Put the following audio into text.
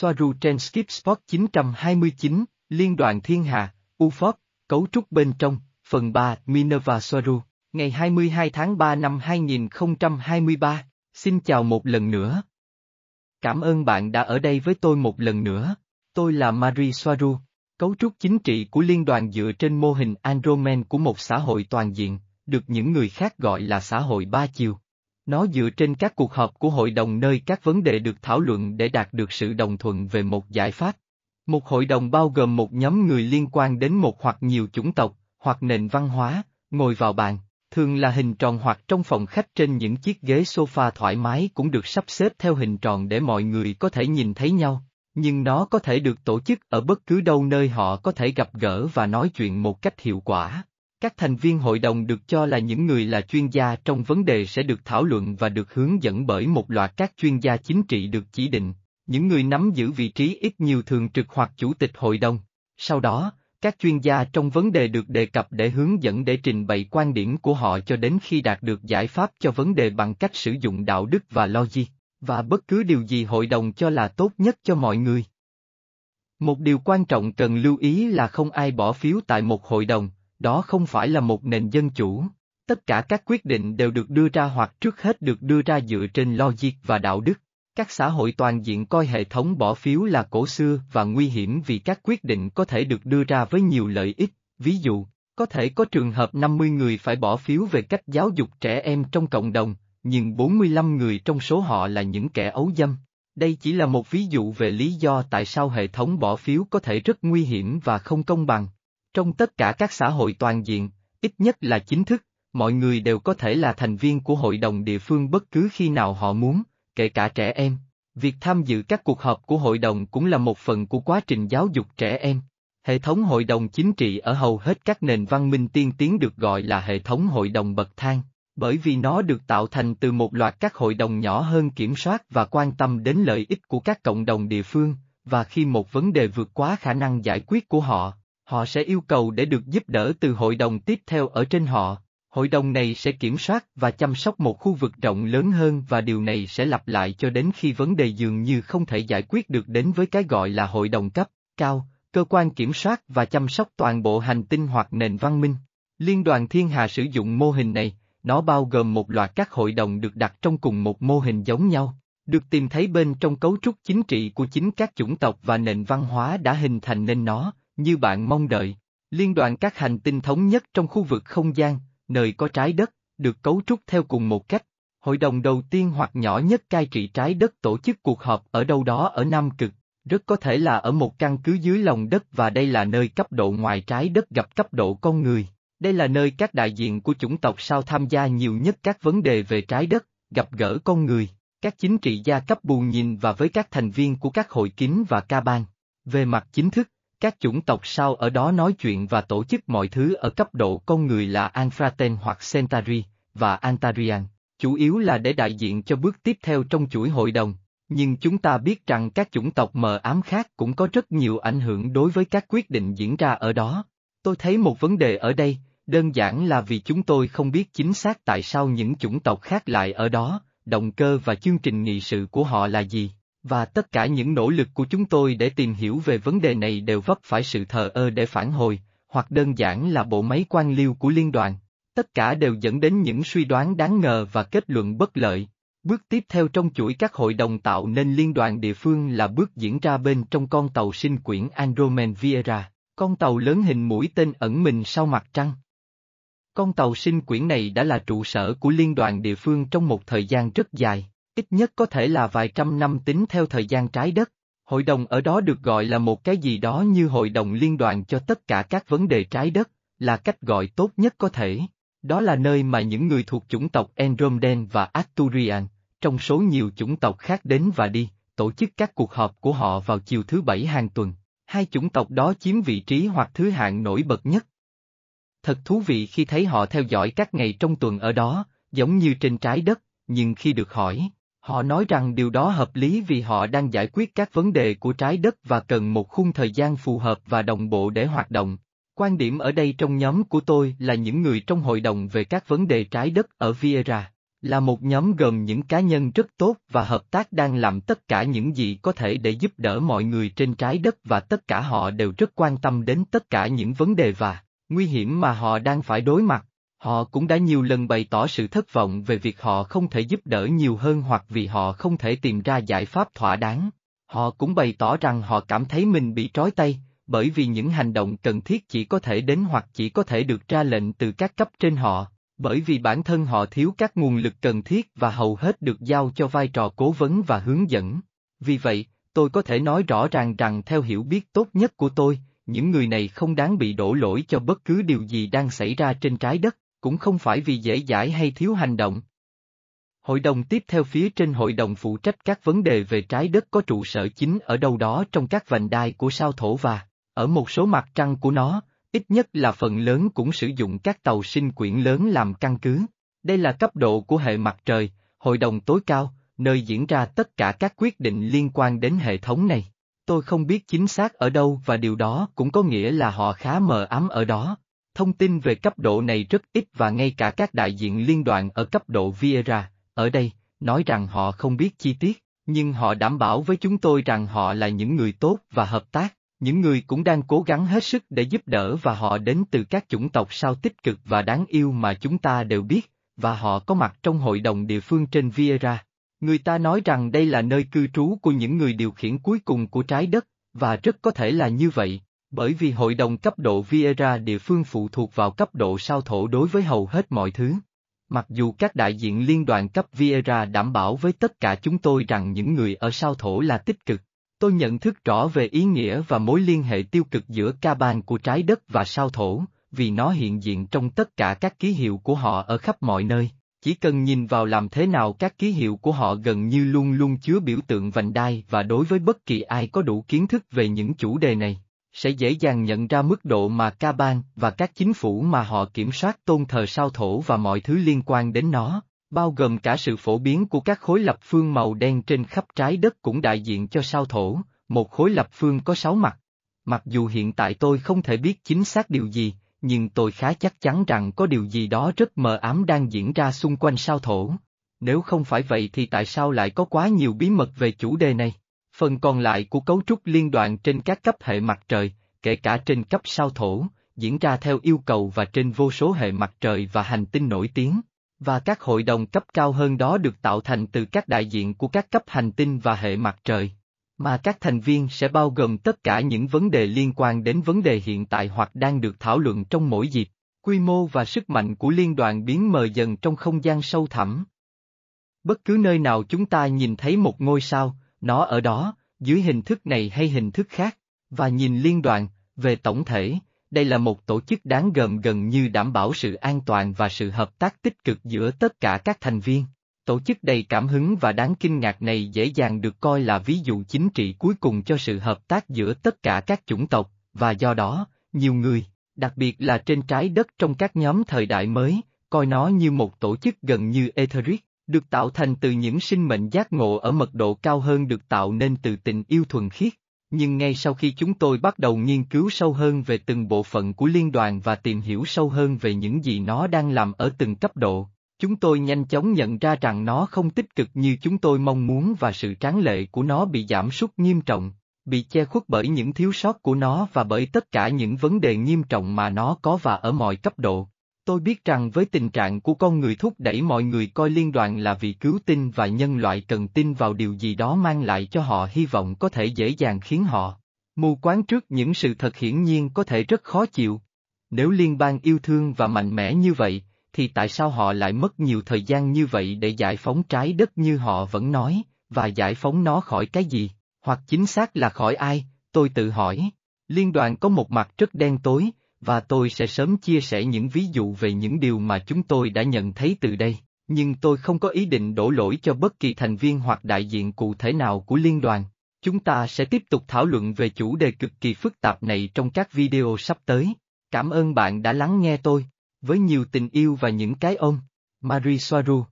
Soaru trên Skip Spot 929, Liên đoàn Thiên Hà, UFOP, cấu trúc bên trong, phần 3, Minerva Soaru, ngày 22 tháng 3 năm 2023, xin chào một lần nữa. Cảm ơn bạn đã ở đây với tôi một lần nữa. Tôi là Marie Soaru. Cấu trúc chính trị của liên đoàn dựa trên mô hình Andromen của một xã hội toàn diện, được những người khác gọi là xã hội ba chiều. Nó dựa trên các cuộc họp của hội đồng nơi các vấn đề được thảo luận để đạt được sự đồng thuận về một giải pháp. Một hội đồng bao gồm một nhóm người liên quan đến một hoặc nhiều chủng tộc, hoặc nền văn hóa, ngồi vào bàn, thường là hình tròn hoặc trong phòng khách trên những chiếc ghế sofa thoải mái cũng được sắp xếp theo hình tròn để mọi người có thể nhìn thấy nhau, nhưng nó có thể được tổ chức ở bất cứ đâu nơi họ có thể gặp gỡ và nói chuyện một cách hiệu quả. Các thành viên hội đồng được cho là những người là chuyên gia trong vấn đề sẽ được thảo luận và được hướng dẫn bởi một loạt các chuyên gia chính trị được chỉ định, những người nắm giữ vị trí ít nhiều thường trực hoặc chủ tịch hội đồng. Sau đó, các chuyên gia trong vấn đề được đề cập để hướng dẫn để trình bày quan điểm của họ cho đến khi đạt được giải pháp cho vấn đề bằng cách sử dụng đạo đức và logic, và bất cứ điều gì hội đồng cho là tốt nhất cho mọi người. Một điều quan trọng cần lưu ý là không ai bỏ phiếu tại một hội đồng, đó không phải là một nền dân chủ. Tất cả các quyết định đều được đưa ra hoặc trước hết được đưa ra dựa trên logic và đạo đức. Các xã hội toàn diện coi hệ thống bỏ phiếu là cổ xưa và nguy hiểm vì các quyết định có thể được đưa ra với nhiều lợi ích, ví dụ, có thể có trường hợp 50 người phải bỏ phiếu về cách giáo dục trẻ em trong cộng đồng, nhưng 45 người trong số họ là những kẻ ấu dâm. Đây chỉ là một ví dụ về lý do tại sao hệ thống bỏ phiếu có thể rất nguy hiểm và không công bằng. Trong tất cả các xã hội toàn diện, ít nhất là chính thức, mọi người đều có thể là thành viên của hội đồng địa phương bất cứ khi nào họ muốn, kể cả trẻ em. Việc tham dự các cuộc họp của hội đồng cũng là một phần của quá trình giáo dục trẻ em. Hệ thống hội đồng chính trị ở hầu hết các nền văn minh tiên tiến được gọi là hệ thống hội đồng bậc thang, bởi vì nó được tạo thành từ một loạt các hội đồng nhỏ hơn kiểm soát và quan tâm đến lợi ích của các cộng đồng địa phương, và khi một vấn đề vượt quá khả năng giải quyết của họ, họ sẽ yêu cầu để được giúp đỡ từ hội đồng tiếp theo ở trên họ. Hội đồng này sẽ kiểm soát và chăm sóc một khu vực rộng lớn hơn và điều này sẽ lặp lại cho đến khi vấn đề dường như không thể giải quyết được đến với cái gọi là hội đồng cấp, cao, cơ quan kiểm soát và chăm sóc toàn bộ hành tinh hoặc nền văn minh. Liên đoàn Thiên Hà sử dụng mô hình này, nó bao gồm một loạt các hội đồng được đặt trong cùng một mô hình giống nhau, được tìm thấy bên trong cấu trúc chính trị của chính các chủng tộc và nền văn hóa đã hình thành nên nó, như bạn mong đợi. Liên đoàn các hành tinh thống nhất trong khu vực không gian, nơi có trái đất, được cấu trúc theo cùng một cách. Hội đồng đầu tiên hoặc nhỏ nhất cai trị trái đất tổ chức cuộc họp ở đâu đó ở Nam Cực, rất có thể là ở một căn cứ dưới lòng đất và đây là nơi cấp độ ngoài trái đất gặp cấp độ con người. Đây là nơi các đại diện của chủng tộc sao tham gia nhiều nhất các vấn đề về trái đất, gặp gỡ con người, các chính trị gia cấp bù nhìn và với các thành viên của các hội kín và ca bang. Về mặt chính thức, các chủng tộc sao ở đó nói chuyện và tổ chức mọi thứ ở cấp độ con người là Anfraten hoặc Centauri, và Antarian, chủ yếu là để đại diện cho bước tiếp theo trong chuỗi hội đồng. Nhưng chúng ta biết rằng các chủng tộc mờ ám khác cũng có rất nhiều ảnh hưởng đối với các quyết định diễn ra ở đó. Tôi thấy một vấn đề ở đây, đơn giản là vì chúng tôi không biết chính xác tại sao những chủng tộc khác lại ở đó, động cơ và chương trình nghị sự của họ là gì. Và tất cả những nỗ lực của chúng tôi để tìm hiểu về vấn đề này đều vấp phải sự thờ ơ để phản hồi, hoặc đơn giản là bộ máy quan liêu của liên đoàn. Tất cả đều dẫn đến những suy đoán đáng ngờ và kết luận bất lợi. Bước tiếp theo trong chuỗi các hội đồng tạo nên liên đoàn địa phương là bước diễn ra bên trong con tàu sinh quyển Andromen Viera, con tàu lớn hình mũi tên ẩn mình sau mặt trăng. Con tàu sinh quyển này đã là trụ sở của liên đoàn địa phương trong một thời gian rất dài ít nhất có thể là vài trăm năm tính theo thời gian trái đất. Hội đồng ở đó được gọi là một cái gì đó như hội đồng liên đoàn cho tất cả các vấn đề trái đất, là cách gọi tốt nhất có thể. Đó là nơi mà những người thuộc chủng tộc Andromedan và Arturian, trong số nhiều chủng tộc khác đến và đi, tổ chức các cuộc họp của họ vào chiều thứ bảy hàng tuần. Hai chủng tộc đó chiếm vị trí hoặc thứ hạng nổi bật nhất. Thật thú vị khi thấy họ theo dõi các ngày trong tuần ở đó, giống như trên trái đất, nhưng khi được hỏi, Họ nói rằng điều đó hợp lý vì họ đang giải quyết các vấn đề của trái đất và cần một khung thời gian phù hợp và đồng bộ để hoạt động. Quan điểm ở đây trong nhóm của tôi là những người trong hội đồng về các vấn đề trái đất ở Viera. Là một nhóm gồm những cá nhân rất tốt và hợp tác đang làm tất cả những gì có thể để giúp đỡ mọi người trên trái đất và tất cả họ đều rất quan tâm đến tất cả những vấn đề và nguy hiểm mà họ đang phải đối mặt. Họ cũng đã nhiều lần bày tỏ sự thất vọng về việc họ không thể giúp đỡ nhiều hơn hoặc vì họ không thể tìm ra giải pháp thỏa đáng. Họ cũng bày tỏ rằng họ cảm thấy mình bị trói tay, bởi vì những hành động cần thiết chỉ có thể đến hoặc chỉ có thể được ra lệnh từ các cấp trên họ, bởi vì bản thân họ thiếu các nguồn lực cần thiết và hầu hết được giao cho vai trò cố vấn và hướng dẫn. Vì vậy, tôi có thể nói rõ ràng rằng theo hiểu biết tốt nhất của tôi, những người này không đáng bị đổ lỗi cho bất cứ điều gì đang xảy ra trên trái đất, cũng không phải vì dễ dãi hay thiếu hành động. Hội đồng tiếp theo phía trên hội đồng phụ trách các vấn đề về trái đất có trụ sở chính ở đâu đó trong các vành đai của sao thổ và, ở một số mặt trăng của nó, ít nhất là phần lớn cũng sử dụng các tàu sinh quyển lớn làm căn cứ. Đây là cấp độ của hệ mặt trời, hội đồng tối cao, nơi diễn ra tất cả các quyết định liên quan đến hệ thống này. Tôi không biết chính xác ở đâu và điều đó cũng có nghĩa là họ khá mờ ám ở đó. Thông tin về cấp độ này rất ít và ngay cả các đại diện liên đoàn ở cấp độ Viera, ở đây, nói rằng họ không biết chi tiết, nhưng họ đảm bảo với chúng tôi rằng họ là những người tốt và hợp tác. Những người cũng đang cố gắng hết sức để giúp đỡ và họ đến từ các chủng tộc sao tích cực và đáng yêu mà chúng ta đều biết, và họ có mặt trong hội đồng địa phương trên Viera. Người ta nói rằng đây là nơi cư trú của những người điều khiển cuối cùng của trái đất, và rất có thể là như vậy, bởi vì hội đồng cấp độ Viera địa phương phụ thuộc vào cấp độ sao thổ đối với hầu hết mọi thứ. Mặc dù các đại diện liên đoàn cấp Viera đảm bảo với tất cả chúng tôi rằng những người ở sao thổ là tích cực, Tôi nhận thức rõ về ý nghĩa và mối liên hệ tiêu cực giữa ca ban của trái đất và sao thổ, vì nó hiện diện trong tất cả các ký hiệu của họ ở khắp mọi nơi. Chỉ cần nhìn vào làm thế nào các ký hiệu của họ gần như luôn luôn chứa biểu tượng vành đai và đối với bất kỳ ai có đủ kiến thức về những chủ đề này, sẽ dễ dàng nhận ra mức độ mà ca ban và các chính phủ mà họ kiểm soát tôn thờ sao thổ và mọi thứ liên quan đến nó bao gồm cả sự phổ biến của các khối lập phương màu đen trên khắp trái đất cũng đại diện cho sao thổ, một khối lập phương có sáu mặt. Mặc dù hiện tại tôi không thể biết chính xác điều gì, nhưng tôi khá chắc chắn rằng có điều gì đó rất mờ ám đang diễn ra xung quanh sao thổ. Nếu không phải vậy thì tại sao lại có quá nhiều bí mật về chủ đề này? Phần còn lại của cấu trúc liên đoàn trên các cấp hệ mặt trời, kể cả trên cấp sao thổ, diễn ra theo yêu cầu và trên vô số hệ mặt trời và hành tinh nổi tiếng. Và các hội đồng cấp cao hơn đó được tạo thành từ các đại diện của các cấp hành tinh và hệ mặt trời. Mà các thành viên sẽ bao gồm tất cả những vấn đề liên quan đến vấn đề hiện tại hoặc đang được thảo luận trong mỗi dịp. Quy mô và sức mạnh của liên đoàn biến mờ dần trong không gian sâu thẳm. Bất cứ nơi nào chúng ta nhìn thấy một ngôi sao, nó ở đó, dưới hình thức này hay hình thức khác, và nhìn liên đoàn, về tổng thể, đây là một tổ chức đáng gờm gần như đảm bảo sự an toàn và sự hợp tác tích cực giữa tất cả các thành viên. Tổ chức đầy cảm hứng và đáng kinh ngạc này dễ dàng được coi là ví dụ chính trị cuối cùng cho sự hợp tác giữa tất cả các chủng tộc, và do đó, nhiều người, đặc biệt là trên trái đất trong các nhóm thời đại mới, coi nó như một tổ chức gần như etheric, được tạo thành từ những sinh mệnh giác ngộ ở mật độ cao hơn được tạo nên từ tình yêu thuần khiết. Nhưng ngay sau khi chúng tôi bắt đầu nghiên cứu sâu hơn về từng bộ phận của liên đoàn và tìm hiểu sâu hơn về những gì nó đang làm ở từng cấp độ, chúng tôi nhanh chóng nhận ra rằng nó không tích cực như chúng tôi mong muốn và sự tráng lệ của nó bị giảm sút nghiêm trọng, bị che khuất bởi những thiếu sót của nó và bởi tất cả những vấn đề nghiêm trọng mà nó có và ở mọi cấp độ. Tôi biết rằng với tình trạng của con người thúc đẩy mọi người coi liên đoàn là vì cứu tinh và nhân loại cần tin vào điều gì đó mang lại cho họ hy vọng có thể dễ dàng khiến họ mù quáng trước những sự thật hiển nhiên có thể rất khó chịu. Nếu liên bang yêu thương và mạnh mẽ như vậy, thì tại sao họ lại mất nhiều thời gian như vậy để giải phóng trái đất như họ vẫn nói, và giải phóng nó khỏi cái gì, hoặc chính xác là khỏi ai, tôi tự hỏi. Liên đoàn có một mặt rất đen tối, và tôi sẽ sớm chia sẻ những ví dụ về những điều mà chúng tôi đã nhận thấy từ đây, nhưng tôi không có ý định đổ lỗi cho bất kỳ thành viên hoặc đại diện cụ thể nào của liên đoàn. Chúng ta sẽ tiếp tục thảo luận về chủ đề cực kỳ phức tạp này trong các video sắp tới. Cảm ơn bạn đã lắng nghe tôi, với nhiều tình yêu và những cái ôm. Marie Soaru